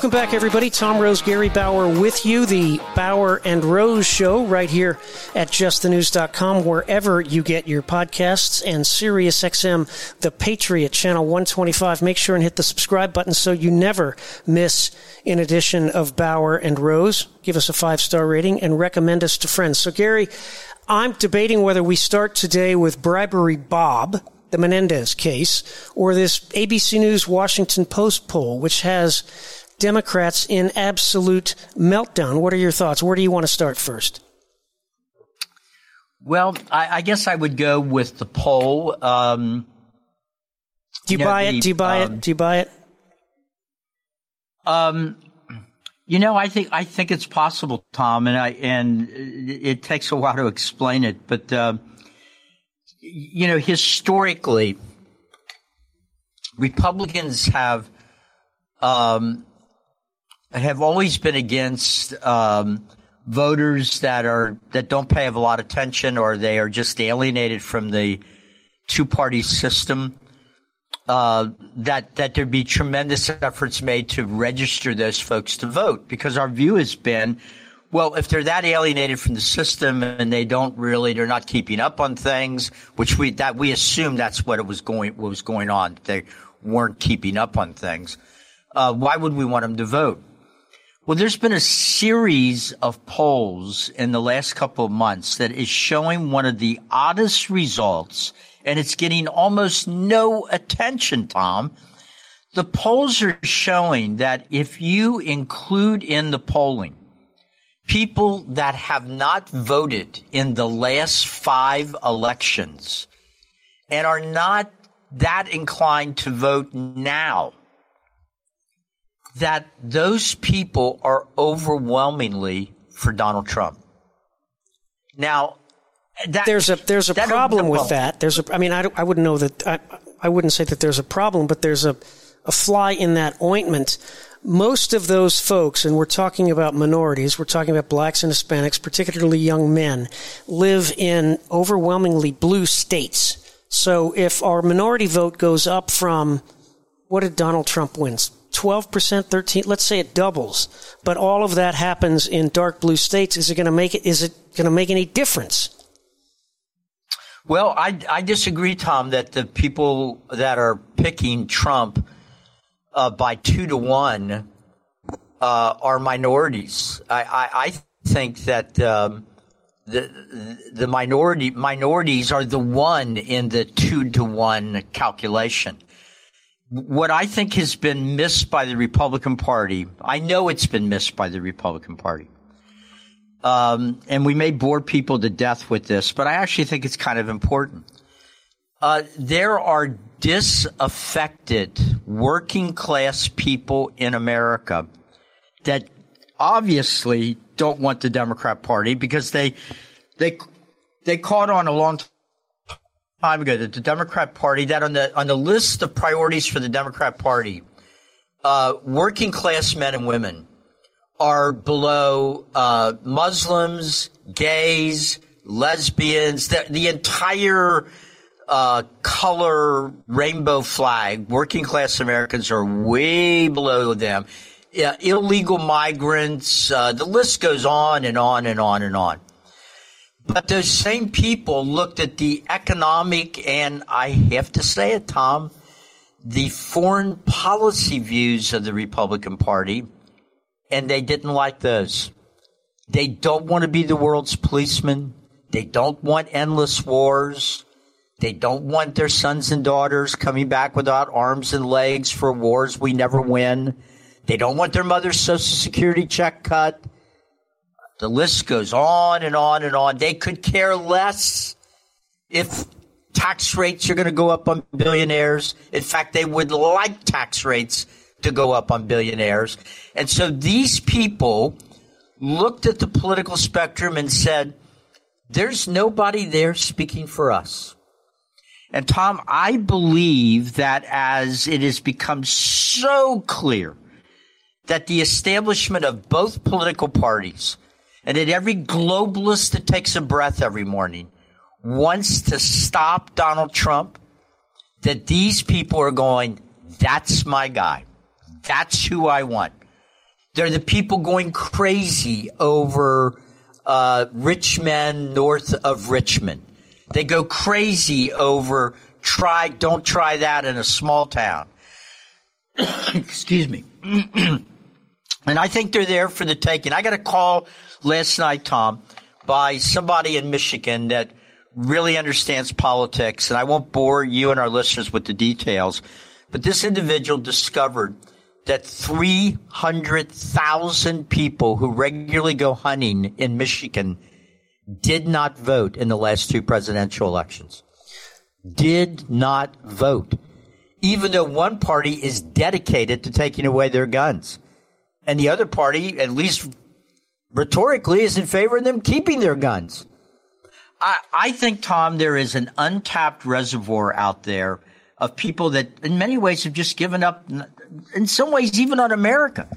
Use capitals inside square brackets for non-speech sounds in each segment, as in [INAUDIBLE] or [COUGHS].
Welcome back, everybody. Tom Rose, Gary Bauer with you. The Bauer and Rose Show right here at justthenews.com, wherever you get your podcasts, and SiriusXM, The Patriot, channel 125. Make sure and hit the subscribe button so you never miss an edition of Bauer and Rose. Give us a five star rating and recommend us to friends. So, Gary, I'm debating whether we start today with Bribery Bob the Menendez case, or this ABC News Washington Post poll, which has Democrats in absolute meltdown. What are your thoughts? Where do you want to start first? Well, I, I guess I would go with the poll. Um, do you, you buy know, the, it? Do you buy um, it? Do you buy it? Um, you know, I think I think it's possible, Tom, and I and it takes a while to explain it, but. Uh, you know, historically, Republicans have um, have always been against um, voters that are that don't pay a lot of attention or they are just alienated from the two party system. Uh, that that there be tremendous efforts made to register those folks to vote because our view has been well, if they're that alienated from the system and they don't really, they're not keeping up on things, which we that we assume that's what it was going what was going on. They weren't keeping up on things. Uh, why would we want them to vote? Well, there's been a series of polls in the last couple of months that is showing one of the oddest results, and it's getting almost no attention, Tom. The polls are showing that if you include in the polling people that have not voted in the last five elections and are not that inclined to vote now, that those people are overwhelmingly for Donald Trump. Now, that, there's a there's a problem with that. There's a I mean I, I wouldn't know that I, I wouldn't say that there's a problem, but there's a a fly in that ointment most of those folks, and we're talking about minorities, we're talking about blacks and Hispanics, particularly young men, live in overwhelmingly blue states. So if our minority vote goes up from, what did Donald Trump win? 12%, 13, let's say it doubles, but all of that happens in dark blue states. Is it going to make it, is it going to make any difference? Well, I, I disagree, Tom, that the people that are picking Trump uh, by two to one uh, are minorities. I, I, I think that um, the the minority minorities are the one in the two to one calculation. What I think has been missed by the Republican Party, I know it's been missed by the Republican Party. Um, and we may bore people to death with this, but I actually think it's kind of important. Uh, there are disaffected working class people in America that obviously don't want the Democrat Party because they they they caught on a long time ago that the Democrat Party that on the on the list of priorities for the Democrat Party, uh, working class men and women are below uh, Muslims, gays, lesbians, the, the entire uh, color rainbow flag, working class Americans are way below them. Illegal migrants, uh, the list goes on and on and on and on. But those same people looked at the economic and I have to say it, Tom, the foreign policy views of the Republican Party, and they didn't like those. They don't want to be the world's policeman. They don't want endless wars. They don't want their sons and daughters coming back without arms and legs for wars we never win. They don't want their mother's social security check cut. The list goes on and on and on. They could care less if tax rates are going to go up on billionaires. In fact, they would like tax rates to go up on billionaires. And so these people looked at the political spectrum and said, there's nobody there speaking for us. And Tom, I believe that as it has become so clear that the establishment of both political parties and that every globalist that takes a breath every morning wants to stop Donald Trump, that these people are going, that's my guy. That's who I want. They're the people going crazy over uh, rich men north of Richmond. They go crazy over try, don't try that in a small town. [COUGHS] Excuse me. [COUGHS] and I think they're there for the taking. I got a call last night, Tom, by somebody in Michigan that really understands politics, and I won't bore you and our listeners with the details, but this individual discovered that 300,000 people who regularly go hunting in Michigan did not vote in the last two presidential elections. Did not vote. Even though one party is dedicated to taking away their guns. And the other party, at least rhetorically, is in favor of them keeping their guns. I, I think, Tom, there is an untapped reservoir out there of people that in many ways have just given up, in some ways, even on America.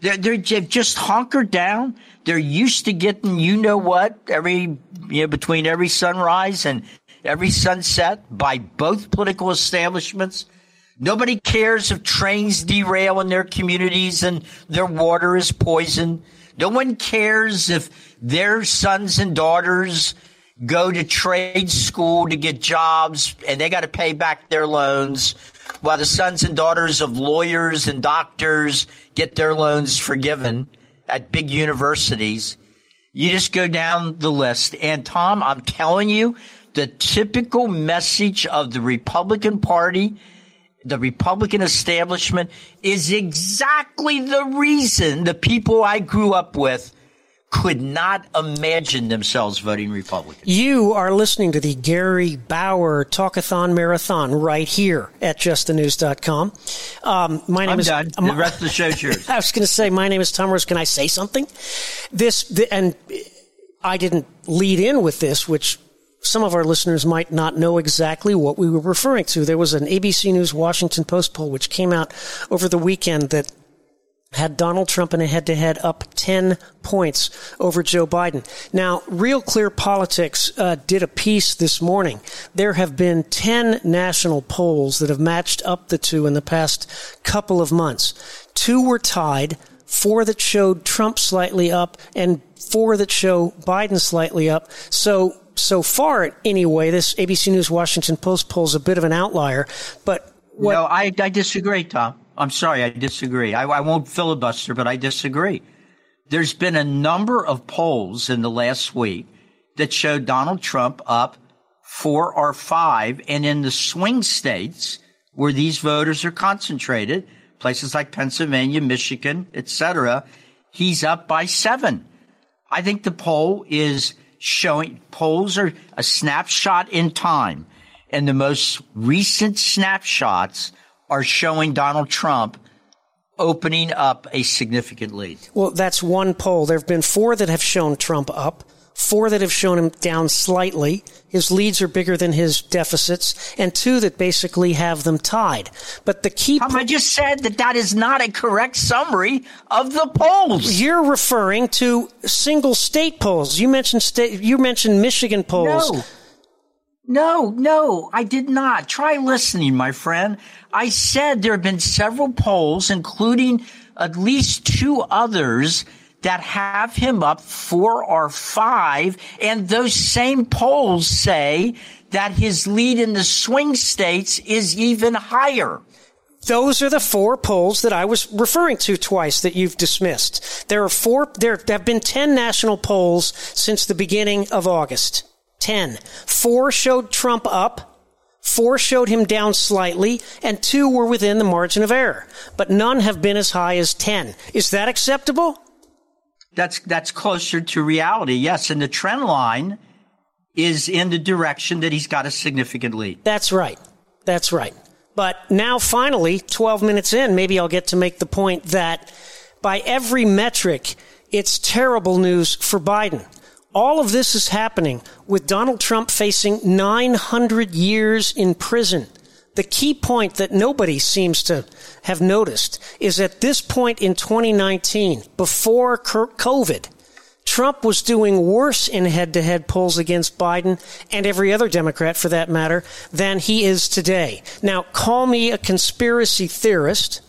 They're, they're they've just hunkered down. They're used to getting, you know what, every, you know, between every sunrise and every sunset by both political establishments. Nobody cares if trains derail in their communities and their water is poisoned. No one cares if their sons and daughters go to trade school to get jobs and they got to pay back their loans while the sons and daughters of lawyers and doctors get their loans forgiven at big universities. You just go down the list. And Tom, I'm telling you, the typical message of the Republican Party, the Republican establishment is exactly the reason the people I grew up with could not imagine themselves voting Republican. You are listening to the Gary Bauer Talkathon Marathon right here at justthenews.com. Um, my name I'm is done. the rest of the show's yours. [LAUGHS] I was going to say, my name is Tom Rose. Can I say something? This, the, and I didn't lead in with this, which some of our listeners might not know exactly what we were referring to. There was an ABC News Washington Post poll which came out over the weekend that had Donald Trump in a head to head up 10 points over Joe Biden. Now, Real Clear Politics uh, did a piece this morning. There have been 10 national polls that have matched up the two in the past couple of months. Two were tied, four that showed Trump slightly up, and four that show Biden slightly up. So, so far, anyway, this ABC News Washington Post poll is a bit of an outlier, but what, no, I, I disagree, Tom. I'm sorry, I disagree. I, I won't filibuster, but I disagree. There's been a number of polls in the last week that showed Donald Trump up four or five, and in the swing states where these voters are concentrated, places like Pennsylvania, Michigan, etc., he's up by seven. I think the poll is showing polls are a snapshot in time, and the most recent snapshots are showing Donald Trump opening up a significant lead. Well, that's one poll. There have been four that have shown Trump up, four that have shown him down slightly. His leads are bigger than his deficits, and two that basically have them tied. But the key. Tom, I just said that that is not a correct summary of the polls. You're referring to single state polls. You mentioned state. You mentioned Michigan polls. No. No, no, I did not. Try listening, my friend. I said there have been several polls, including at least two others that have him up four or five. And those same polls say that his lead in the swing states is even higher. Those are the four polls that I was referring to twice that you've dismissed. There are four, there have been 10 national polls since the beginning of August. 10. Four showed Trump up. Four showed him down slightly, and two were within the margin of error, but none have been as high as 10. Is that acceptable? That's, that's closer to reality, yes. And the trend line is in the direction that he's got a significant lead. That's right. That's right. But now, finally, 12 minutes in, maybe I'll get to make the point that by every metric, it's terrible news for Biden. All of this is happening with Donald Trump facing 900 years in prison. The key point that nobody seems to have noticed is at this point in 2019, before COVID, Trump was doing worse in head to head polls against Biden and every other Democrat for that matter than he is today. Now, call me a conspiracy theorist,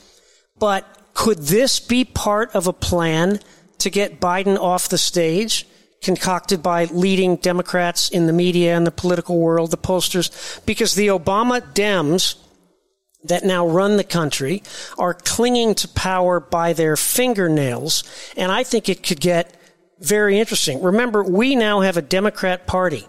but could this be part of a plan to get Biden off the stage? Concocted by leading Democrats in the media and the political world, the pollsters, because the Obama Dems that now run the country are clinging to power by their fingernails. And I think it could get very interesting. Remember, we now have a Democrat party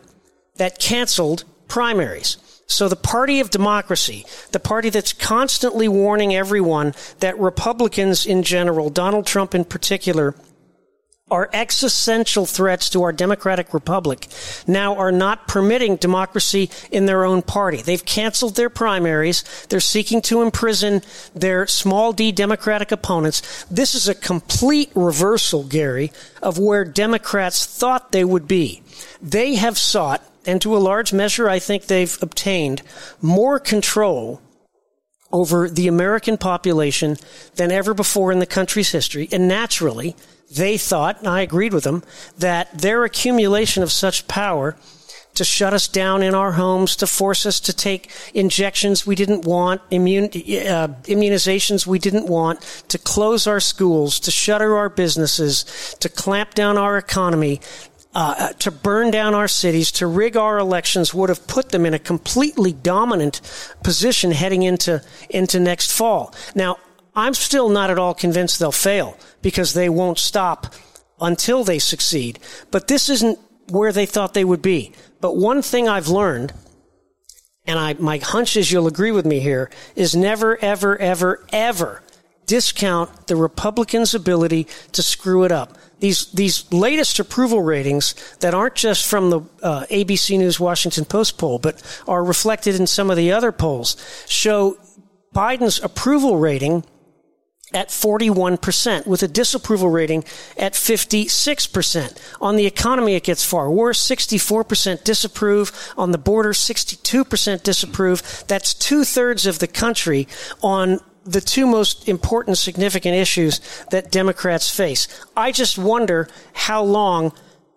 that canceled primaries. So the party of democracy, the party that's constantly warning everyone that Republicans in general, Donald Trump in particular, are existential threats to our democratic republic now are not permitting democracy in their own party. They've canceled their primaries. They're seeking to imprison their small d democratic opponents. This is a complete reversal, Gary, of where Democrats thought they would be. They have sought, and to a large measure, I think they've obtained more control over the American population than ever before in the country's history. And naturally, they thought, and I agreed with them, that their accumulation of such power to shut us down in our homes, to force us to take injections we didn't want, immune, uh, immunizations we didn't want, to close our schools, to shutter our businesses, to clamp down our economy, uh, uh to burn down our cities, to rig our elections would have put them in a completely dominant position heading into, into next fall. Now, I'm still not at all convinced they'll fail because they won't stop until they succeed. But this isn't where they thought they would be. But one thing I've learned, and I, my hunch is you'll agree with me here, is never, ever, ever, ever discount the Republicans' ability to screw it up. These, these latest approval ratings that aren't just from the uh, ABC News Washington Post poll, but are reflected in some of the other polls, show Biden's approval rating at 41%, with a disapproval rating at 56%. On the economy, it gets far worse. 64% disapprove. On the border, 62% disapprove. That's two thirds of the country on the two most important, significant issues that Democrats face. I just wonder how long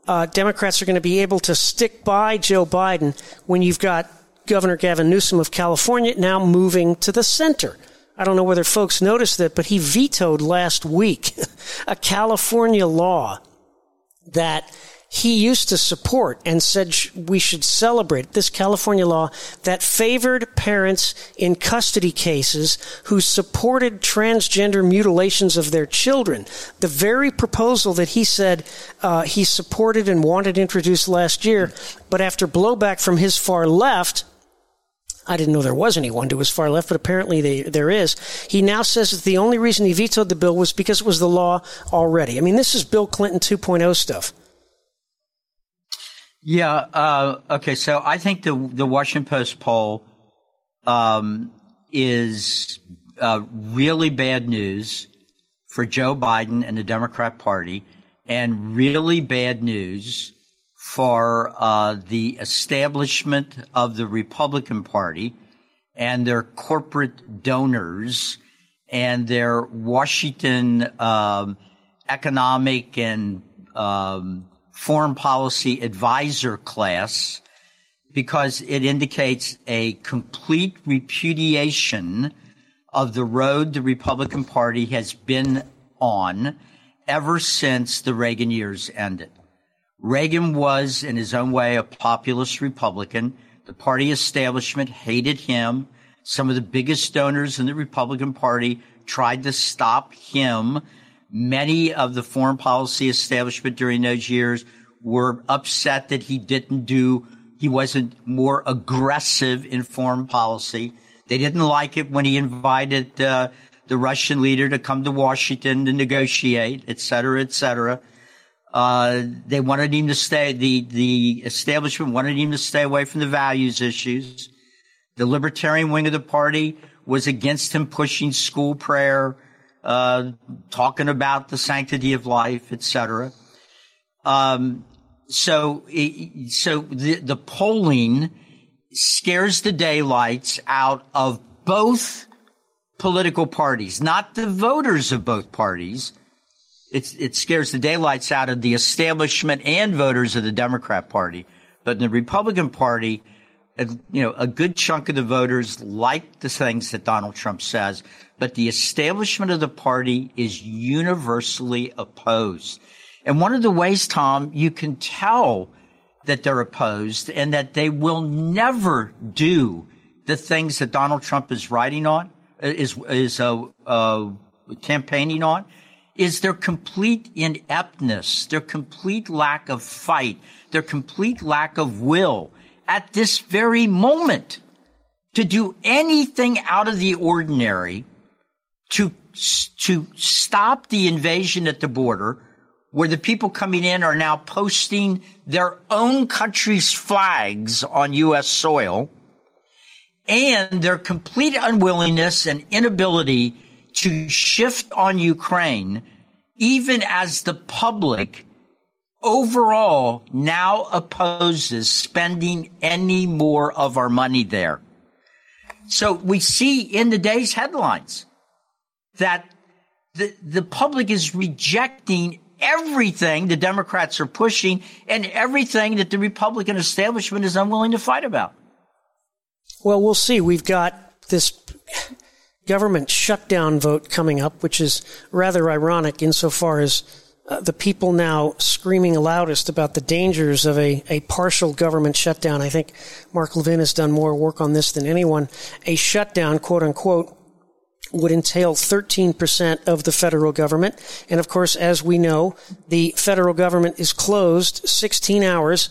uh, Democrats are going to be able to stick by Joe Biden when you've got Governor Gavin Newsom of California now moving to the center. I don't know whether folks noticed that, but he vetoed last week [LAUGHS] a California law that he used to support and said we should celebrate this California law that favored parents in custody cases who supported transgender mutilations of their children. The very proposal that he said uh, he supported and wanted introduced last year, but after blowback from his far left, I didn't know there was anyone to his far left, but apparently they, there is. He now says that the only reason he vetoed the bill was because it was the law already. I mean, this is Bill Clinton 2.0 stuff. Yeah. Uh, okay. So I think the the Washington Post poll um, is uh, really bad news for Joe Biden and the Democrat Party, and really bad news for uh, the establishment of the Republican Party and their corporate donors and their Washington um, economic and um, foreign policy advisor class because it indicates a complete repudiation of the road the Republican Party has been on ever since the Reagan years ended. Reagan was, in his own way, a populist Republican. The party establishment hated him. Some of the biggest donors in the Republican Party tried to stop him. Many of the foreign policy establishment during those years were upset that he didn't do he wasn't more aggressive in foreign policy. They didn't like it when he invited uh, the Russian leader to come to Washington to negotiate, et cetera, et cetera. Uh, they wanted him to stay, the, the establishment wanted him to stay away from the values issues. The libertarian wing of the party was against him pushing school prayer, uh, talking about the sanctity of life, et cetera. Um, so, so the, the polling scares the daylights out of both political parties, not the voters of both parties. It's, it scares the daylights out of the establishment and voters of the Democrat Party. But in the Republican Party, you know, a good chunk of the voters like the things that Donald Trump says, but the establishment of the party is universally opposed. And one of the ways, Tom, you can tell that they're opposed and that they will never do the things that Donald Trump is writing on, is, is, uh, uh, campaigning on, is their complete ineptness, their complete lack of fight, their complete lack of will at this very moment to do anything out of the ordinary to, to stop the invasion at the border where the people coming in are now posting their own country's flags on U.S. soil and their complete unwillingness and inability to shift on Ukraine, even as the public overall now opposes spending any more of our money there. So we see in the day's headlines that the, the public is rejecting everything the Democrats are pushing and everything that the Republican establishment is unwilling to fight about. Well, we'll see. We've got this government shutdown vote coming up, which is rather ironic insofar as uh, the people now screaming loudest about the dangers of a, a partial government shutdown. I think Mark Levin has done more work on this than anyone. A shutdown, quote unquote, would entail 13% of the federal government. And of course, as we know, the federal government is closed 16 hours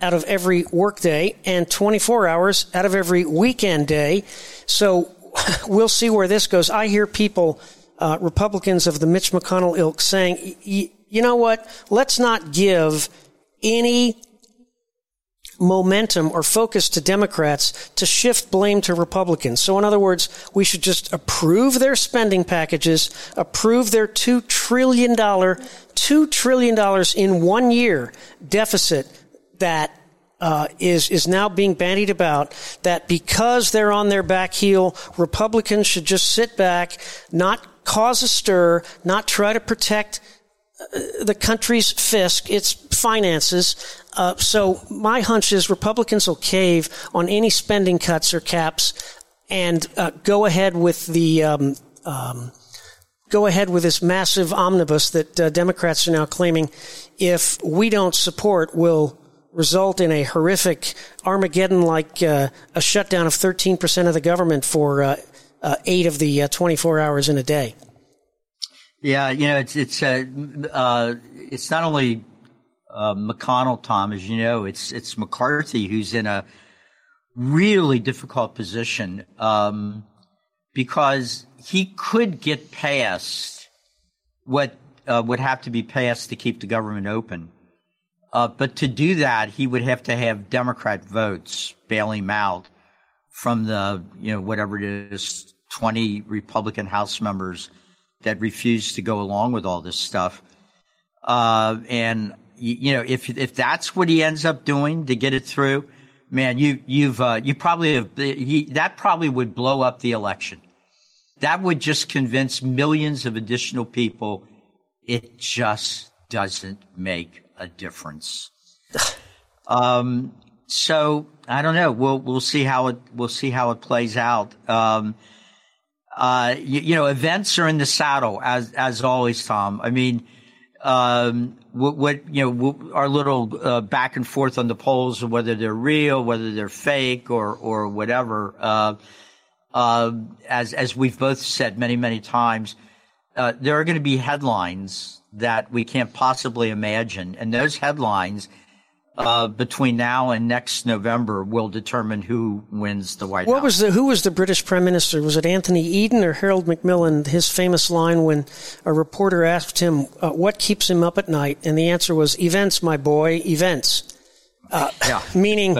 out of every workday and 24 hours out of every weekend day. So [LAUGHS] we'll see where this goes. I hear people, uh, Republicans of the Mitch McConnell ilk saying, you know what? Let's not give any momentum or focus to Democrats to shift blame to Republicans. So in other words, we should just approve their spending packages, approve their $2 trillion, $2 trillion in one year deficit that uh, is is now being bandied about that because they're on their back heel, Republicans should just sit back, not cause a stir, not try to protect the country's fisc, its finances, uh, so my hunch is Republicans will cave on any spending cuts or caps and uh, go ahead with the um, um, go ahead with this massive omnibus that uh, Democrats are now claiming, if we don't support, will result in a horrific Armageddon-like uh, a shutdown of 13% of the government for uh, uh, eight of the 24 hours in a day. Yeah, you know, it's it's uh, uh, it's not only uh, McConnell, Tom, as you know, it's it's McCarthy who's in a really difficult position um, because he could get past what uh, would have to be passed to keep the government open. Uh, but to do that, he would have to have Democrat votes bail him out from the, you know, whatever it is, 20 Republican House members that refuse to go along with all this stuff. Uh, and you, you, know, if if that's what he ends up doing to get it through, man, you you've uh, you probably have he, that probably would blow up the election. That would just convince millions of additional people. It just doesn't make a difference. [SIGHS] um, so I don't know. We'll we'll see how it we'll see how it plays out. Um, uh, you, you know, events are in the saddle as as always, Tom. I mean um, what, what, you know our little uh, back and forth on the polls whether they're real, whether they're fake, or or whatever. Uh, uh, as as we've both said many many times, uh, there are going to be headlines that we can't possibly imagine, and those headlines uh, between now and next November will determine who wins the White what House. was the who was the British Prime Minister? Was it Anthony Eden or Harold Macmillan? His famous line when a reporter asked him uh, what keeps him up at night, and the answer was "Events, my boy, events." Uh, yeah. [LAUGHS] meaning,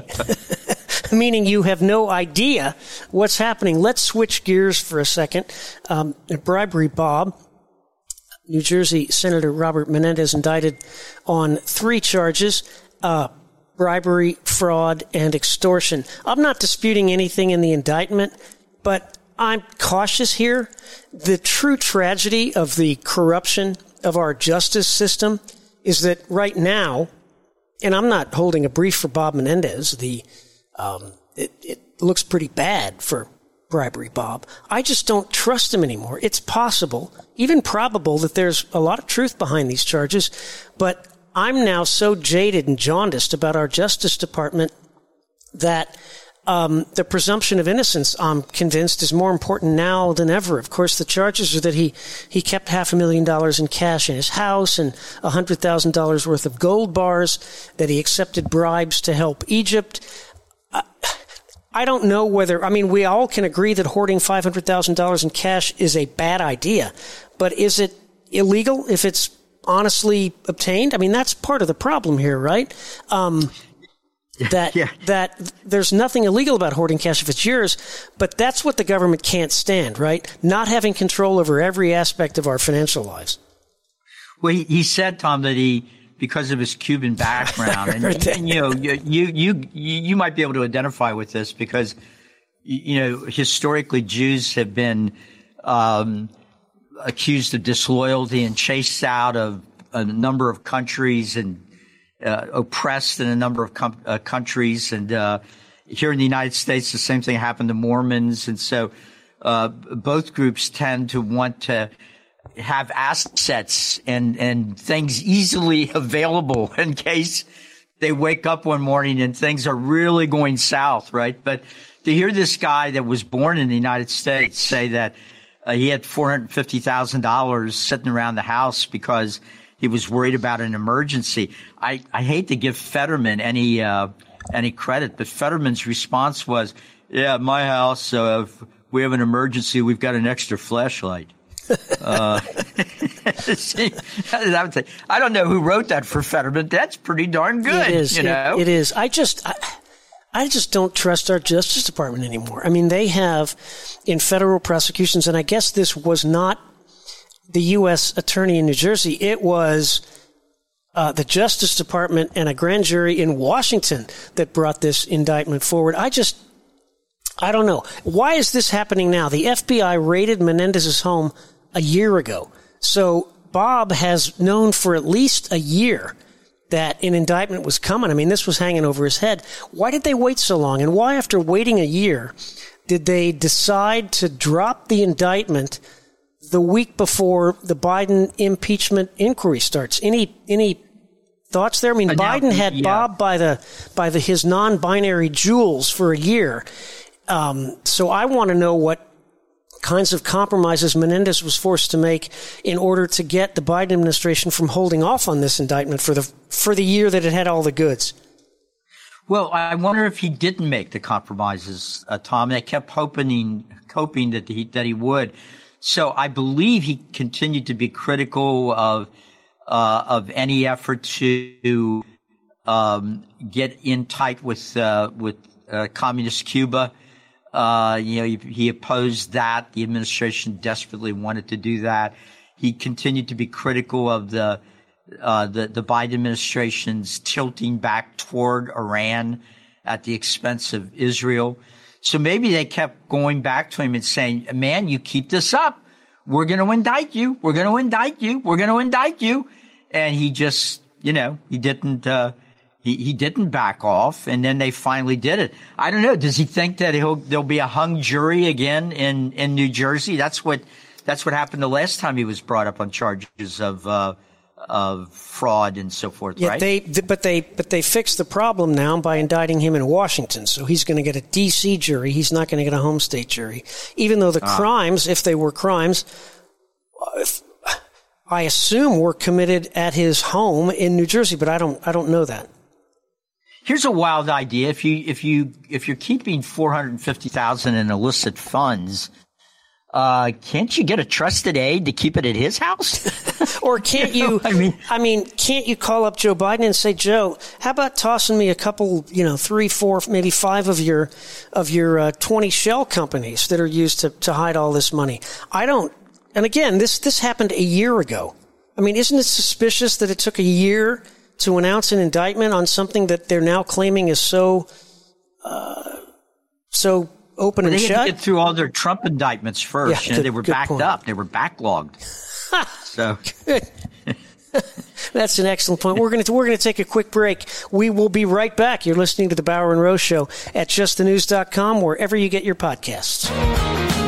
[LAUGHS] meaning you have no idea what's happening. Let's switch gears for a second. Um, bribery, Bob. New Jersey Senator Robert Menendez indicted on three charges uh, bribery, fraud, and extortion. I'm not disputing anything in the indictment, but I'm cautious here. The true tragedy of the corruption of our justice system is that right now, and I'm not holding a brief for Bob Menendez, the um, it, it looks pretty bad for bribery, Bob. I just don't trust him anymore. It's possible, even probable, that there's a lot of truth behind these charges, but I'm now so jaded and jaundiced about our Justice Department that um, the presumption of innocence, I'm convinced, is more important now than ever. Of course, the charges are that he, he kept half a million dollars in cash in his house and $100,000 worth of gold bars, that he accepted bribes to help Egypt. I, I don't know whether, I mean, we all can agree that hoarding $500,000 in cash is a bad idea, but is it illegal if it's honestly obtained? I mean, that's part of the problem here, right? Um, [LAUGHS] that Yeah. that there's nothing illegal about hoarding cash if it's yours, but that's what the government can't stand, right? Not having control over every aspect of our financial lives. Well, he, he said, Tom, that he, because of his Cuban background, [LAUGHS] and, and, you know, you, you, you, you might be able to identify with this because, you know, historically Jews have been, um, accused of disloyalty and chased out of a number of countries and, uh, oppressed in a number of com- uh, countries. And, uh, here in the United States, the same thing happened to Mormons. And so, uh, both groups tend to want to, have assets and, and things easily [LAUGHS] available in case they wake up one morning and things are really going south, right? But to hear this guy that was born in the United States say that uh, he had $450,000 sitting around the house because he was worried about an emergency. I, I hate to give Fetterman any, uh, any credit, but Fetterman's response was, yeah, my house, uh, if we have an emergency, we've got an extra flashlight. [LAUGHS] uh, [LAUGHS] I would say I don't know who wrote that for Fetterman. That's pretty darn good. It is. You it- know, it is. I just. I, I just don't trust our Justice Department anymore. I mean, they have in federal prosecutions, and I guess this was not the U.S. attorney in New Jersey. It was uh, the Justice Department and a grand jury in Washington that brought this indictment forward. I just, I don't know. Why is this happening now? The FBI raided Menendez's home a year ago. So Bob has known for at least a year that an indictment was coming. I mean, this was hanging over his head. Why did they wait so long? And why, after waiting a year, did they decide to drop the indictment the week before the Biden impeachment inquiry starts? Any, any thoughts there? I mean, Uh, now, Biden had yeah. Bob by the, by the, his non-binary jewels for a year. Um, so I want to know what kinds of compromises Menendez was forced to make in order to get the Biden administration from holding off on this indictment for the for the year that it had all the goods. Well, I wonder if he didn't make the compromises, uh, Tom. They kept hoping, hoping that he that he would. So I believe he continued to be critical of uh, of any effort to um, get in tight with uh, with uh, communist Cuba. Uh, you know, he, he opposed that. The administration desperately wanted to do that. He continued to be critical of the uh, the the Biden administration's tilting back toward Iran at the expense of Israel. So maybe they kept going back to him and saying, "Man, you keep this up, we're going to indict you. We're going to indict you. We're going to indict you." And he just, you know, he didn't. Uh, he, he didn't back off, and then they finally did it. I don't know. Does he think that he'll there'll be a hung jury again in in New Jersey? That's what that's what happened the last time he was brought up on charges of uh, of fraud and so forth. Yeah, right? they but they but they fixed the problem now by indicting him in Washington. So he's going to get a D.C. jury. He's not going to get a home state jury, even though the crimes, if they were crimes, if, I assume were committed at his home in New Jersey. But I don't I don't know that. Here's a wild idea. If you if you if you're keeping four hundred fifty thousand in illicit funds, uh, can't you get a trusted aide to keep it at his house? [LAUGHS] or can't [LAUGHS] you? I mean, I mean, can't you call up Joe Biden and say, Joe, how about tossing me a couple, you know, three, four, maybe five of your of your uh, twenty shell companies that are used to to hide all this money? I don't. And again, this this happened a year ago. I mean, isn't it suspicious that it took a year to announce an indictment on something that they're now claiming is so uh, so open well, and they shut. Had to get through all their Trump indictments first. Yeah, you know, good, they were backed point. up. They were backlogged. so. [LAUGHS] That's an excellent point. We're going to we're going to take a quick break. We will be right back. You're listening to the Bauer and Rose show at justthenews.com wherever you get your podcasts.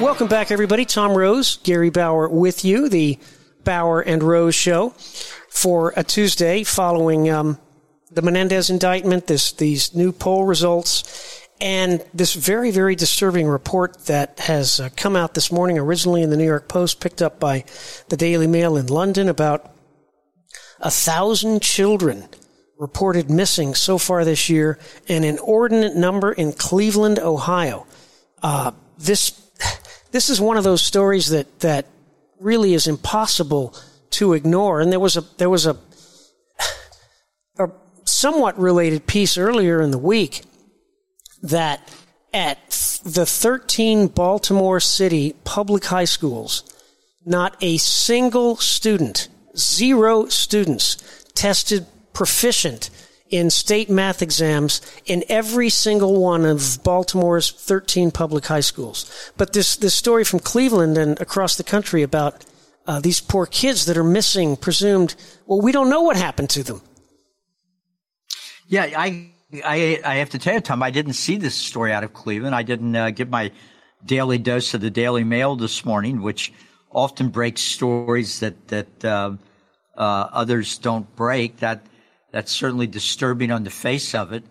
Welcome back, everybody. Tom Rose, Gary Bauer with you, the Bauer and Rose show for a Tuesday following um, the Menendez indictment, this, these new poll results, and this very, very disturbing report that has uh, come out this morning, originally in the New York Post, picked up by the Daily Mail in London, about a thousand children reported missing so far this year, an inordinate number in Cleveland, Ohio. Uh, this this is one of those stories that that really is impossible to ignore. And there was a there was a [SIGHS] a somewhat related piece earlier in the week that at the 13 Baltimore City public high schools, not a single student, zero students tested proficient in state math exams in every single one of Baltimore's 13 public high schools. But this, this story from Cleveland and across the country about uh, these poor kids that are missing, presumed, well, we don't know what happened to them. Yeah, I, I, I have to tell you, Tom, I didn't see this story out of Cleveland. I didn't uh, get my daily dose of the Daily Mail this morning, which often breaks stories that, that, uh, uh others don't break. That, that's certainly disturbing on the face of it.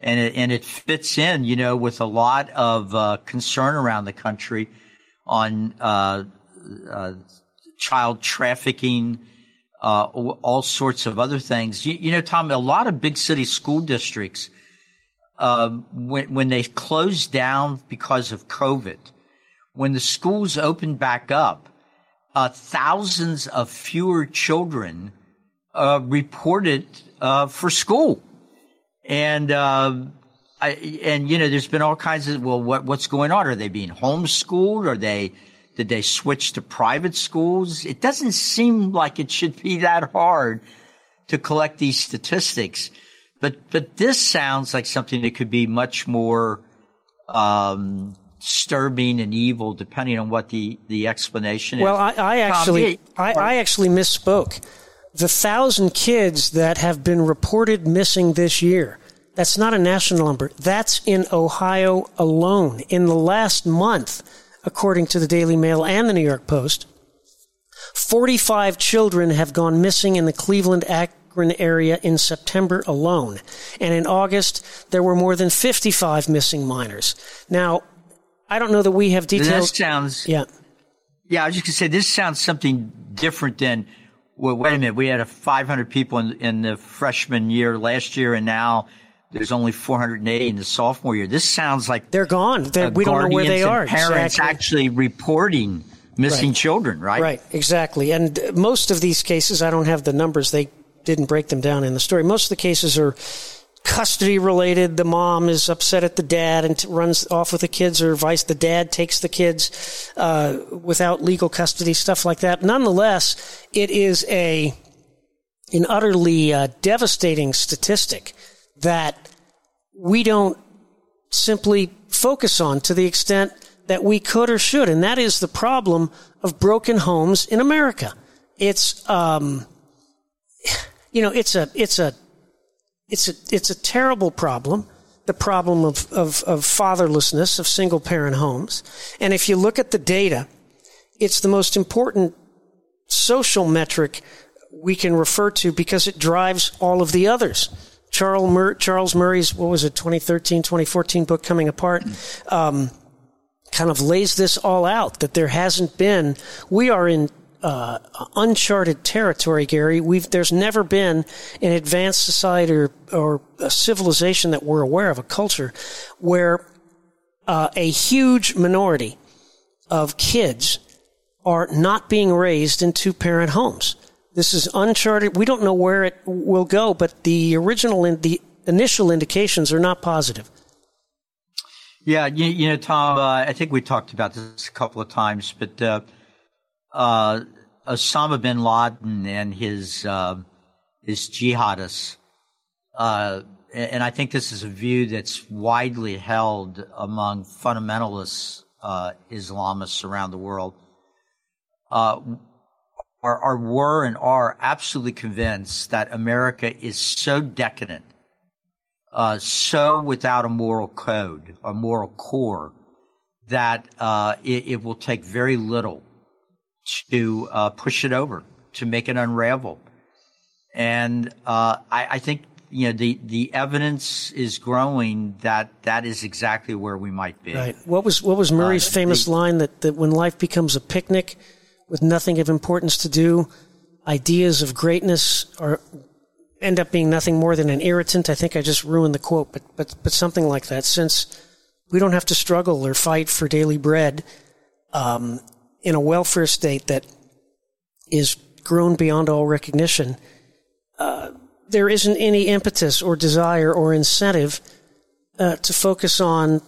And it, and it fits in, you know, with a lot of uh, concern around the country on uh, uh, child trafficking, uh, all sorts of other things. You, you, know, Tom, a lot of big city school districts, um, when, when they closed down because of COVID, when the schools opened back up, uh, thousands of fewer children uh, reported uh, for school. And, uh, I, and you know, there's been all kinds of, well, what, what's going on? Are they being homeschooled? Are they, did they switch to private schools? It doesn't seem like it should be that hard to collect these statistics. But, but this sounds like something that could be much more, um, disturbing and evil, depending on what the, the explanation well, is. Well, I, I, actually, I, I actually misspoke the thousand kids that have been reported missing this year, that's not a national number. That's in Ohio alone. In the last month, according to the Daily Mail and the New York Post, 45 children have gone missing in the Cleveland Akron area in September alone. And in August, there were more than 55 missing minors. Now, I don't know that we have details. That sounds. Yeah. Yeah, I was just going to say, this sounds something different than well, wait a minute, we had a 500 people in, in the freshman year last year, and now there's only 480 in the sophomore year. This sounds like they're gone. They're, we don't know where they are. Parents exactly. actually reporting missing right. children, right? Right, exactly. And most of these cases, I don't have the numbers. They didn't break them down in the story. Most of the cases are custody related. The mom is upset at the dad and runs off with the kids, or vice the dad takes the kids uh, without legal custody, stuff like that. Nonetheless, it is a an utterly uh, devastating statistic that we don't simply focus on to the extent that we could or should, and that is the problem of broken homes in America. It's, um, [SIGHS] you know, it's a, it's a, it's a, it's a terrible problem. The problem of, of, of fatherlessness, of single parent homes. And if you look at the data, it's the most important social metric we can refer to because it drives all of the others. Charles, Mur- Charles Murray's, what was it, 2013, 2014 book, Coming Apart, um, kind of lays this all out that there hasn't been, we are in uh, uncharted territory, Gary. We've, there's never been an advanced society or, or a civilization that we're aware of, a culture where uh, a huge minority of kids are not being raised in two parent homes. This is uncharted. We don't know where it will go, but the original, in, the initial indications are not positive. Yeah, you, you know, Tom, uh, I think we talked about this a couple of times, but uh, Osama bin Laden and his uh, his jihadists, uh, and I think this is a view that's widely held among fundamentalists uh, Islamists around the world. Uh, are, are, were and are absolutely convinced that America is so decadent, uh, so without a moral code, a moral core, that uh, it, it, will take very little to uh, push it over, to make it unravel. And uh, I, I think you know the the evidence is growing that that is exactly where we might be. Right. What was what was Murray's uh, famous the, line that, that when life becomes a picnic, with nothing of importance to do. Ideas of greatness are end up being nothing more than an irritant. I think I just ruined the quote, but but but something like that. Since we don't have to struggle or fight for daily bread um, in a welfare state that is grown beyond all recognition, uh, there isn't any impetus or desire or incentive uh, to focus on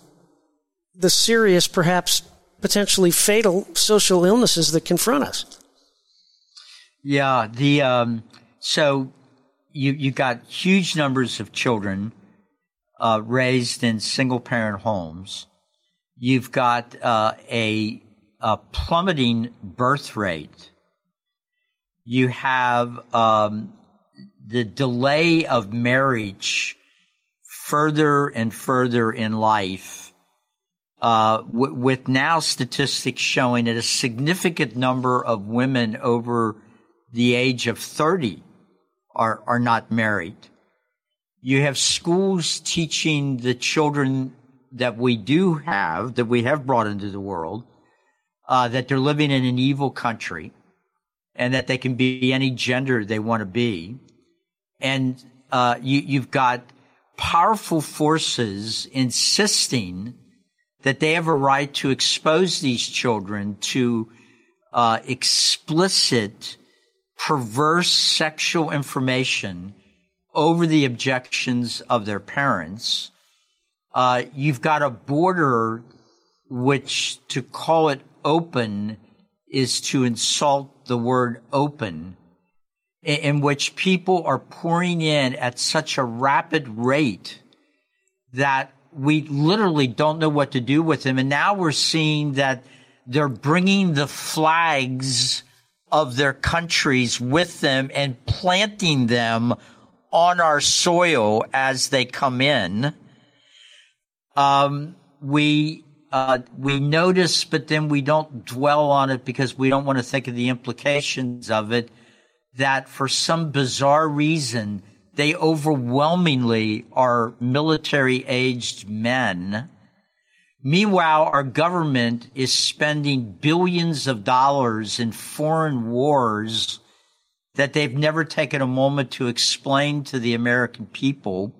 the serious, perhaps potentially fatal social illnesses that confront us. Yeah, the um, so you you got huge numbers of children uh, raised in single parent homes. You've got uh, a, a, plummeting birth rate. You have um, the delay of marriage further and further in life uh, w- with now statistics showing that a significant number of women over the age of 30 are, are not married. You have schools teaching the children that we do have, that we have brought into the world, uh, that they're living in an evil country and that they can be any gender they want to be. And uh, you, you've got powerful forces insisting that they have a right to expose these children to uh, explicit, perverse sexual information over the objections of their parents. Uh, you've got a border which to call it open is to insult the word open, in, which people are pouring in at such a rapid rate that we literally don't know what to do with them. And now we're seeing that they're bringing the flags of their countries with them and planting them on our soil as they come in. Um, we uh, we notice, but then we don't dwell on it because we don't want to think of the implications of it. That for some bizarre reason, they overwhelmingly are military aged men. Meanwhile, our government is spending billions of dollars in foreign wars that they've never taken a moment to explain to the American people.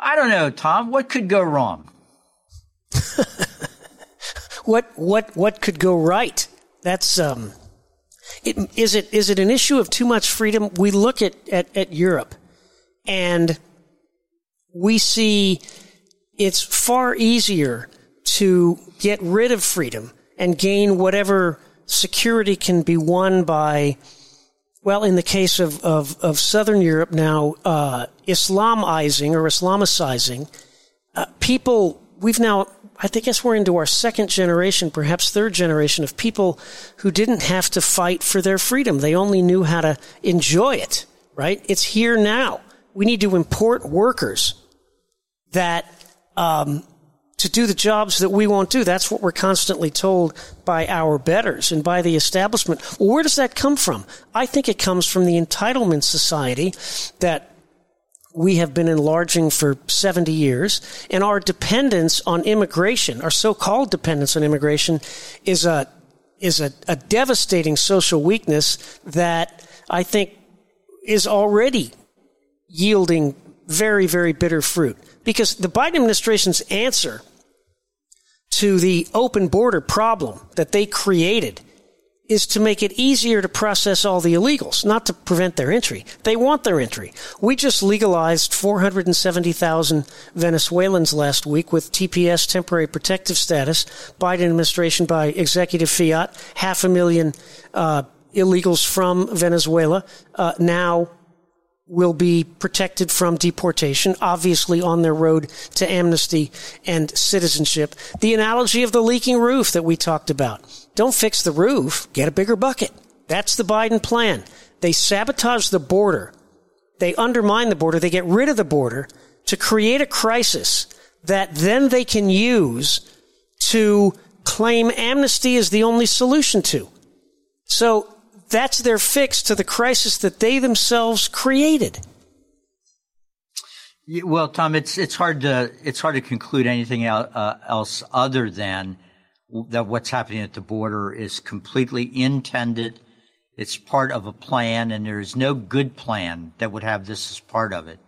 I don't know, Tom, what could go wrong? [LAUGHS] what what what could go right? That's um it, is it is it an issue of too much freedom? We look at, at, at Europe and we see it's far easier to get rid of freedom and gain whatever security can be won by, well, in the case of, of, of Southern Europe now, uh, Islamizing or Islamicizing, uh, people, we've now I guess we're into our second generation, perhaps third generation of people who didn't have to fight for their freedom. They only knew how to enjoy it, right? It's here now. We need to import workers that, um, to do the jobs that we won't do. That's what we're constantly told by our betters and by the establishment. Well, where does that come from? I think it comes from the entitlement society that we have been enlarging for 70 years, and our dependence on immigration, our so-called dependence on immigration, is a is a, a devastating social weakness that I think is already yielding very, very bitter fruit. Because the Biden administration's answer to the open border problem that they created is to make it easier to process all the illegals, not to prevent their entry. They want their entry. We just legalized 470,000 Venezuelans last week with TPS, temporary protective status, Biden administration by executive fiat, half a million uh, illegals from Venezuela uh, now will be protected from deportation, obviously on their road to amnesty and citizenship. The analogy of the leaking roof that we talked about. Don't fix the roof, get a bigger bucket. That's the Biden plan. They sabotage the border. They undermine the border. They get rid of the border to create a crisis that then they can use to claim amnesty is the only solution to. So that's their fix to the crisis that they themselves created. Well, Tom, it's it's hard to it's hard to conclude anything uh, else other than that what's happening at the border is completely intended. It's part of a plan, and there is no good plan that would have this as part of it.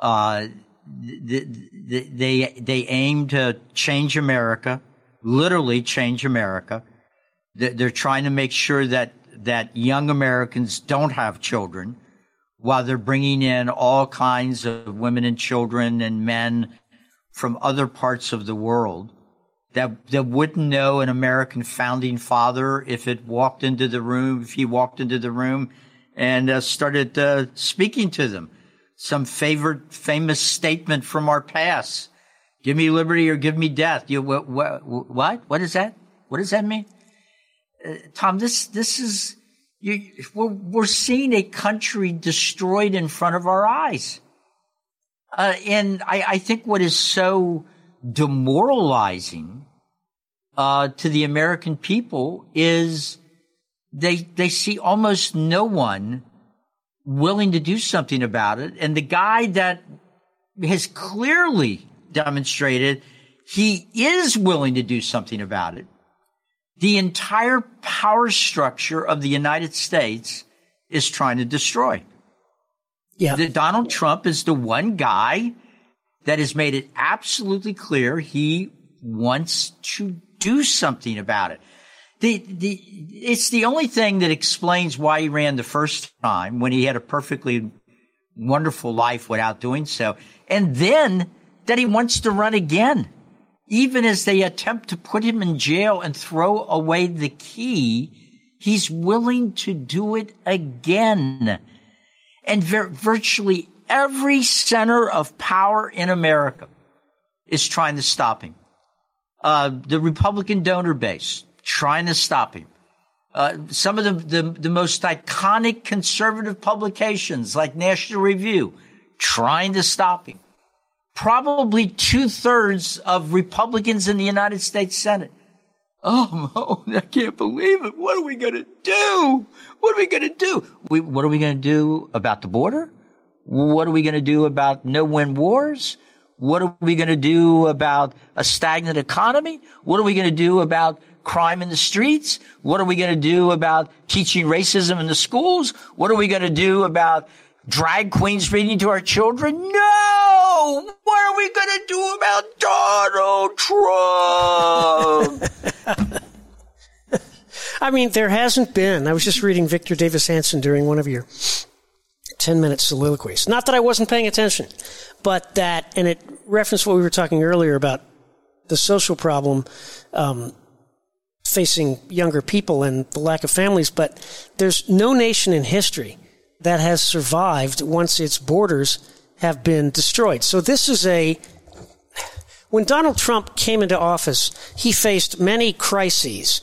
Uh, they, they they aim to change America, literally change America. They're trying to make sure that that young Americans don't have children while they're bringing in all kinds of women and children and men from other parts of the world that, that wouldn't know an American founding father if it walked into the room, if he walked into the room and uh, started uh, speaking to them. Some favorite famous statement from our past. Give me liberty or give me death. You, what, what, what? Is that? What does that mean? Uh, Tom, this this is you, we're, we're seeing a country destroyed in front of our eyes. Uh, and I, I, think what is so demoralizing uh, to the American people is they they see almost no one willing to do something about it, and the guy that has clearly demonstrated he is willing to do something about it the entire power structure of the United States is trying to destroy. Yeah. The, Donald Trump is the one guy that has made it absolutely clear he wants to do something about it. The, the, it's the only thing that explains why he ran the first time when he had a perfectly wonderful life without doing so. And then that he wants to run again even as they attempt to put him in jail and throw away the key, he's willing to do it again. And vir- virtually every center of power in America is trying to stop him. Uh, the Republican donor base trying to stop him. Uh, some of the, the, the most iconic conservative publications like National Review trying to stop him probably two thirds of Republicans in the United States Senate. Oh, [LAUGHS] I can't believe it. What are we going to do? What are we going to do? We, what are we going to do about the border? What are we going to do about no win wars? What are we going to do about a stagnant economy? What are we going to do about crime in the streets? What are we going to do about teaching racism in the schools? What are we going to do about drag queens reading to our children? No! What are we going to do about Donald Trump? [LAUGHS] I mean, there hasn't been. I was just reading Victor Davis Hanson during one of your 10 minute soliloquies. Not that I wasn't paying attention, but that, and it referenced what we were talking earlier about the social problem um, facing younger people and the lack of families, but there's no nation in history that has survived once its borders have been destroyed. So this is a when Donald Trump came into office, he faced many crises.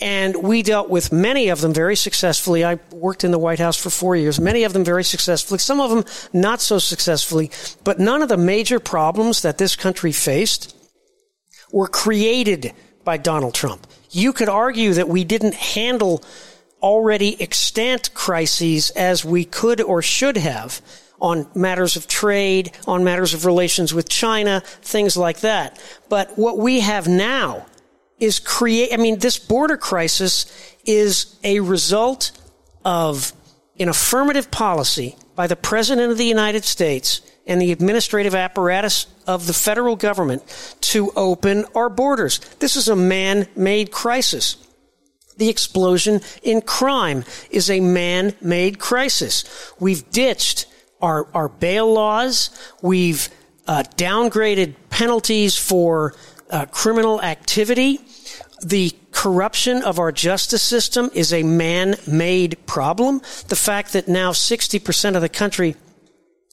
And we dealt with many of them very successfully. I worked in the White House for four years, many of them very successfully, some of them not so successfully, but none of the major problems that this country faced were created by Donald Trump. You could argue that we didn't handle already extant crises as we could or should have on matters of trade, on matters of relations with China, things like that. But what we have now is create, I mean, this border crisis is a result of an affirmative policy by the President of the United States and the administrative apparatus of the federal government to open our borders. This is a man-made crisis. The explosion in crime is a man-made crisis. We've ditched our, our bail laws. We've uh, downgraded penalties for uh, criminal activity. The corruption of our justice system is a man-made problem. The fact that now 60% of the country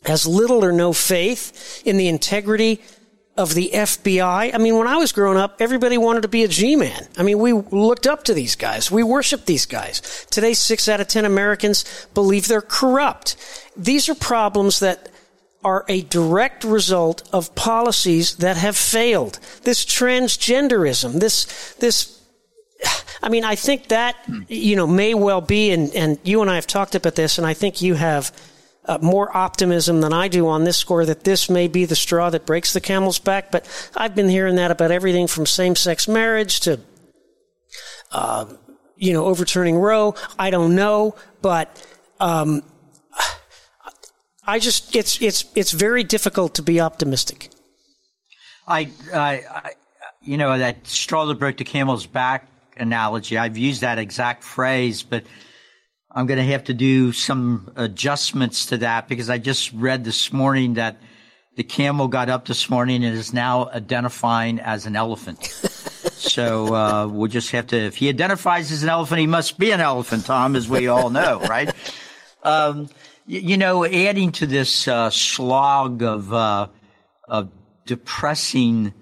has little or no faith in the integrity of the FBI. I mean, when I was growing up, everybody wanted to be a G-man. I mean, we looked up to these guys. We worshiped these guys. Today, six out of ten Americans believe they're corrupt. These are problems that are a direct result of policies that have failed. This transgenderism, this, this, I mean, I think that, you know, may well be, and, and you and I have talked about this, and I think you have uh, more optimism than I do on this score that this may be the straw that breaks the camel's back. But I've been hearing that about everything from same-sex marriage to, uh, you know, overturning Roe. I don't know, but um, I just it's it's it's very difficult to be optimistic. I, I, I you know, that straw that broke the camel's back analogy. I've used that exact phrase, but I'm going to have to do some adjustments to that because I just read this morning that the camel got up this morning and is now identifying as an elephant. [LAUGHS] so uh, we'll just have to. If he identifies as an elephant, he must be an elephant, Tom, as we all know, right? Um, you, know, adding to this uh, slog of uh, of depressing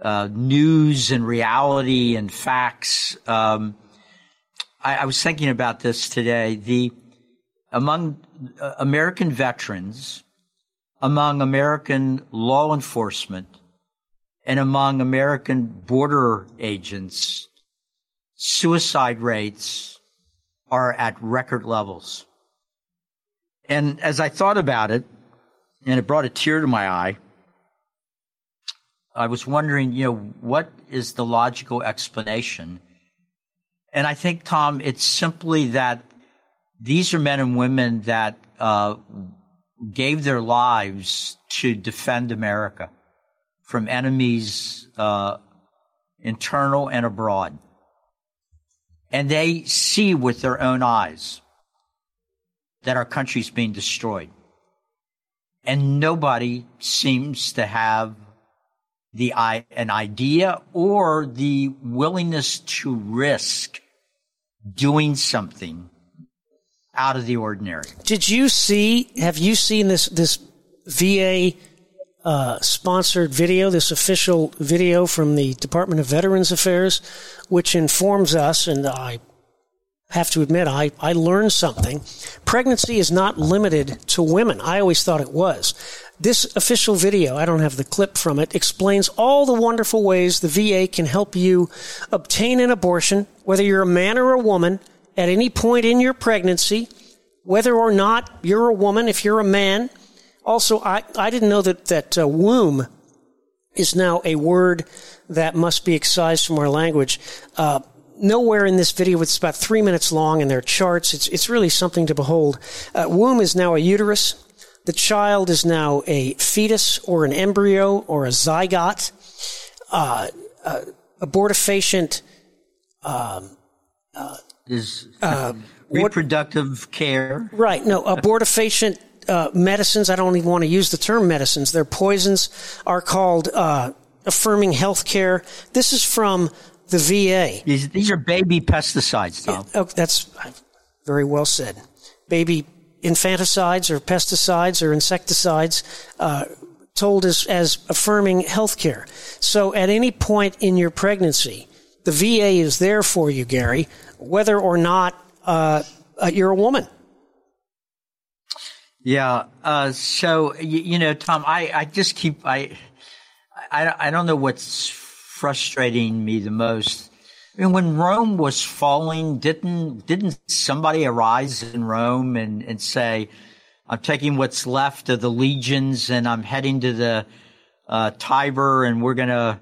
uh, news and reality and facts. Um, I, I was thinking about this today. The among uh, American veterans, among American law enforcement, and among American border agents, suicide rates are at record levels. And as I thought about it, and it brought a tear to my eye, I was wondering, you know, what is the logical explanation and I think, Tom, it's simply that these are men and women that uh, gave their lives to defend America from enemies uh, internal and abroad. And they see with their own eyes that our country's being destroyed. And nobody seems to have the an idea or the willingness to risk doing something out of the ordinary. Did you see? Have you seen this this VA uh, sponsored video? This official video from the Department of Veterans Affairs, which informs us, and I have to admit, I, I learned something. Pregnancy is not limited to women. I always thought it was. This official video, I don't have the clip from it, explains all the wonderful ways the VA can help you obtain an abortion, whether you're a man or a woman, at any point in your pregnancy, whether or not you're a woman, if you're a man. Also, I, I didn't know that, that uh, womb is now a word that must be excised from our language. Uh, nowhere in this video, it's about three minutes long, and there are charts. It's, it's really something to behold. Uh, womb is now a uterus. The child is now a fetus or an embryo or a zygote. Uh, uh, abortifacient um, uh, is uh, reproductive care. Right. No, abortifacient uh, medicines. I don't even want to use the term medicines. Their poisons are called uh, affirming health care. This is from the VA. These, these are baby pesticides, Tom. Yeah, oh, that's very well said. Baby infanticides or pesticides or insecticides uh, told as, as affirming health care. So at any point in your pregnancy, the VA is there for you, Gary, whether or not uh, uh, you're a woman. Yeah. Uh, so you, you, know, Tom, I, I just keep I, I I don't know what's frustrating me the most. I mean, when Rome was falling, didn't didn't somebody arise in Rome and, and say, "I'm taking what's left of the legions and I'm heading to the uh, Tiber and we're gonna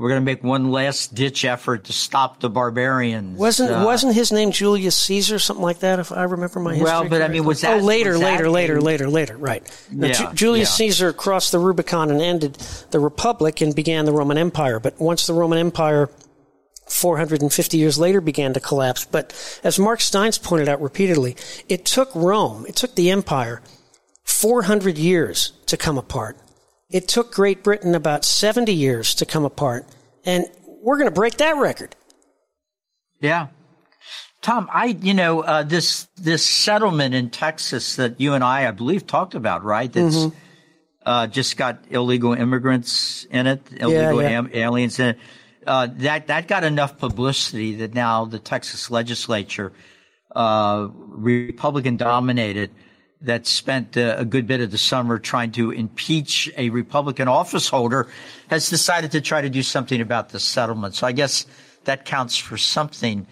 we're going to make one last ditch effort to stop the barbarians. Wasn't uh, wasn't his name Julius Caesar, something like that? If I remember my history. Well, but correctly? I mean, was that oh later, later, later, a, later, later? Right. Now, yeah, Ju- Julius yeah. Caesar crossed the Rubicon and ended the Republic and began the Roman Empire. But once the Roman Empire 450 years later began to collapse. But as Mark Steyn's pointed out repeatedly, it took Rome, it took the empire 400 years to come apart. It took Great Britain about 70 years to come apart. And we're going to break that record. Yeah. Tom, I, you know, uh, this, this settlement in Texas that you and I, I believe, talked about, right? That's, Mhm. uh, just got illegal immigrants in it, illegal yeah. am- aliens in it. Uh, that, that got enough publicity that now the Texas legislature, uh, Republican dominated, that spent uh, a good bit of the summer trying to impeach a Republican office holder, has decided to try to do something about the settlement. So I guess that counts for something.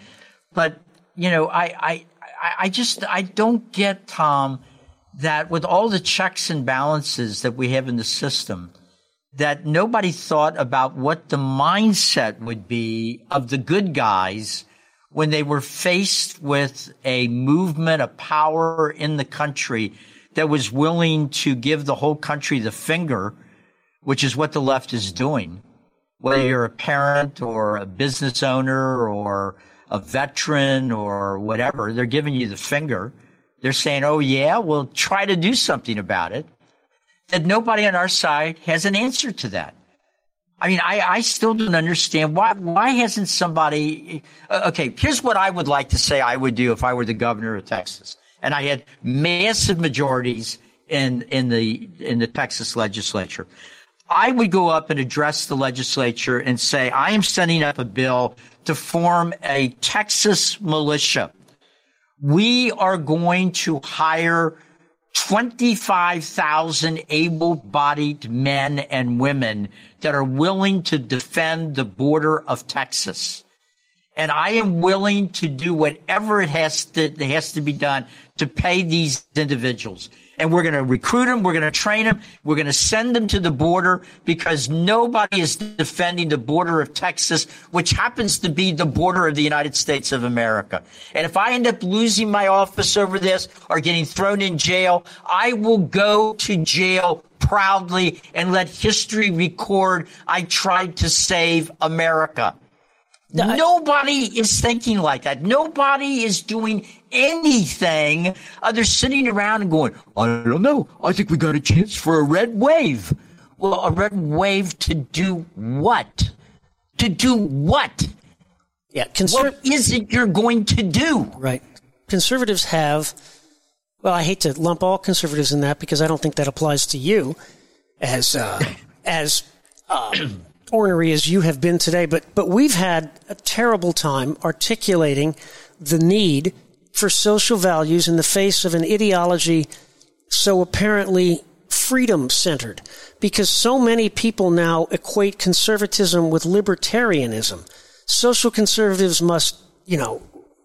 But you know, I I I- I just I don't get Tom that with all the checks and balances that we have in the system, that nobody thought about what the mindset would be of the good guys when they were faced with a movement of power in the country that was willing to give the whole country the finger, which is what the left is doing. Whether you're a parent or a business owner or a veteran or whatever, they're giving you the finger. They're saying, oh yeah, we'll try to do something about it. That nobody on our side has an answer to that. I mean, I, I still don't understand why, why hasn't somebody, uh, okay, here's what I would like to say I would do if I were the governor of Texas and I had massive majorities in, in the, in the Texas legislature. I would go up and address the legislature and say, I am sending up a bill to form a Texas militia. We are going to hire 25,000 able-bodied men and women that are willing to defend the border of Texas. And I am willing to do whatever it has to, has to be done to pay these individuals. And we're going to recruit them. We're going to train them. We're going to send them to the border because nobody is defending the border of Texas, which happens to be the border of the United States of America. And if I end up losing my office over this or getting thrown in jail, I will go to jail proudly and let history record I tried to save America. Uh, nobody is thinking like that. Nobody is doing anything. Uh, they're sitting around and going, I don't know. I think we got a chance for a red wave. Well, a red wave to do what? To do what? Yeah, conser- What is it you're going to do? Right. Conservatives have, well, I hate to lump all conservatives in that because I don't think that applies to you as, uh, [LAUGHS] as, um, ornery as you have been today, but, but we've had a terrible time articulating the need for social values in the face of an ideology so apparently freedom centered because so many people now equate conservatism with libertarianism. Social conservatives must, you know,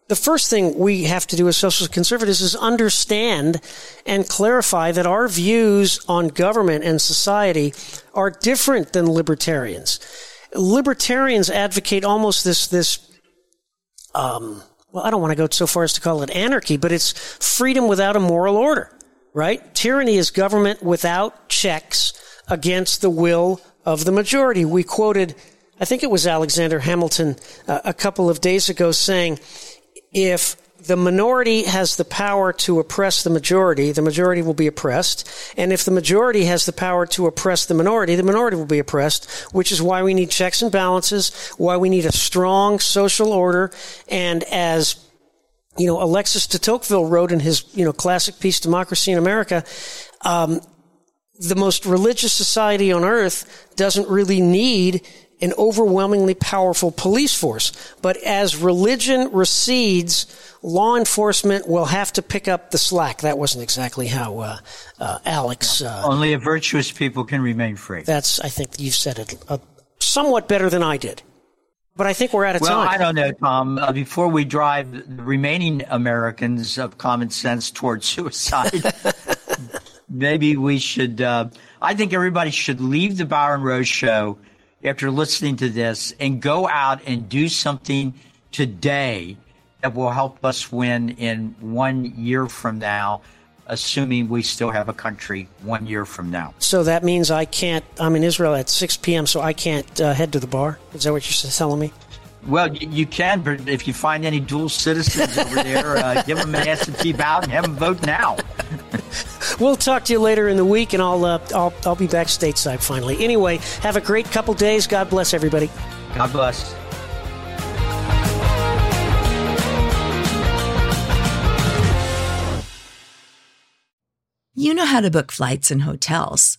the first thing we have to do as social conservatives is understand and clarify that our views on government and society are different than libertarians. Libertarians advocate almost this, this, um, well, I don't want to go so far as to call it anarchy, but it's freedom without a moral order, right? Tyranny is government without checks against the will of the majority. We quoted, I think it was Alexander Hamilton uh, a couple of days ago saying, if the minority has the power to oppress the majority, the majority will be oppressed. And if the majority has the power to oppress the minority, the minority will be oppressed, which is why we need checks and balances, why we need a strong social order. And as, you know, Alexis de Tocqueville wrote in his, you know, classic piece, Democracy in America, um, the most religious society on earth doesn't really need an overwhelmingly powerful police force. But as religion recedes, law enforcement will have to pick up the slack. That wasn't exactly how uh, uh, Alex. Uh, Only a virtuous people can remain free. That's, I think you've said it uh, somewhat better than I did. But I think we're out of well, time. I don't know, Tom. Uh, before we drive the remaining Americans of common sense towards [LAUGHS] suicide, [LAUGHS] maybe we should. Uh, I think everybody should leave the and Rose show after listening to this and go out and do something today that will help us win in one year from now, assuming we still have a country one year from now. So that means I can't. I'm in Israel at 6 p.m., so I can't uh, head to the bar. Is that what you're telling me? Well, you can, but if you find any dual citizens over there, uh, [LAUGHS] give them an absentee ballot and have them vote now. we'll talk to you later in the week, and I'll, uh, I'll I'll be back stateside finally. Anyway, have a great couple days. God bless everybody. God bless. You know how to book flights and hotels.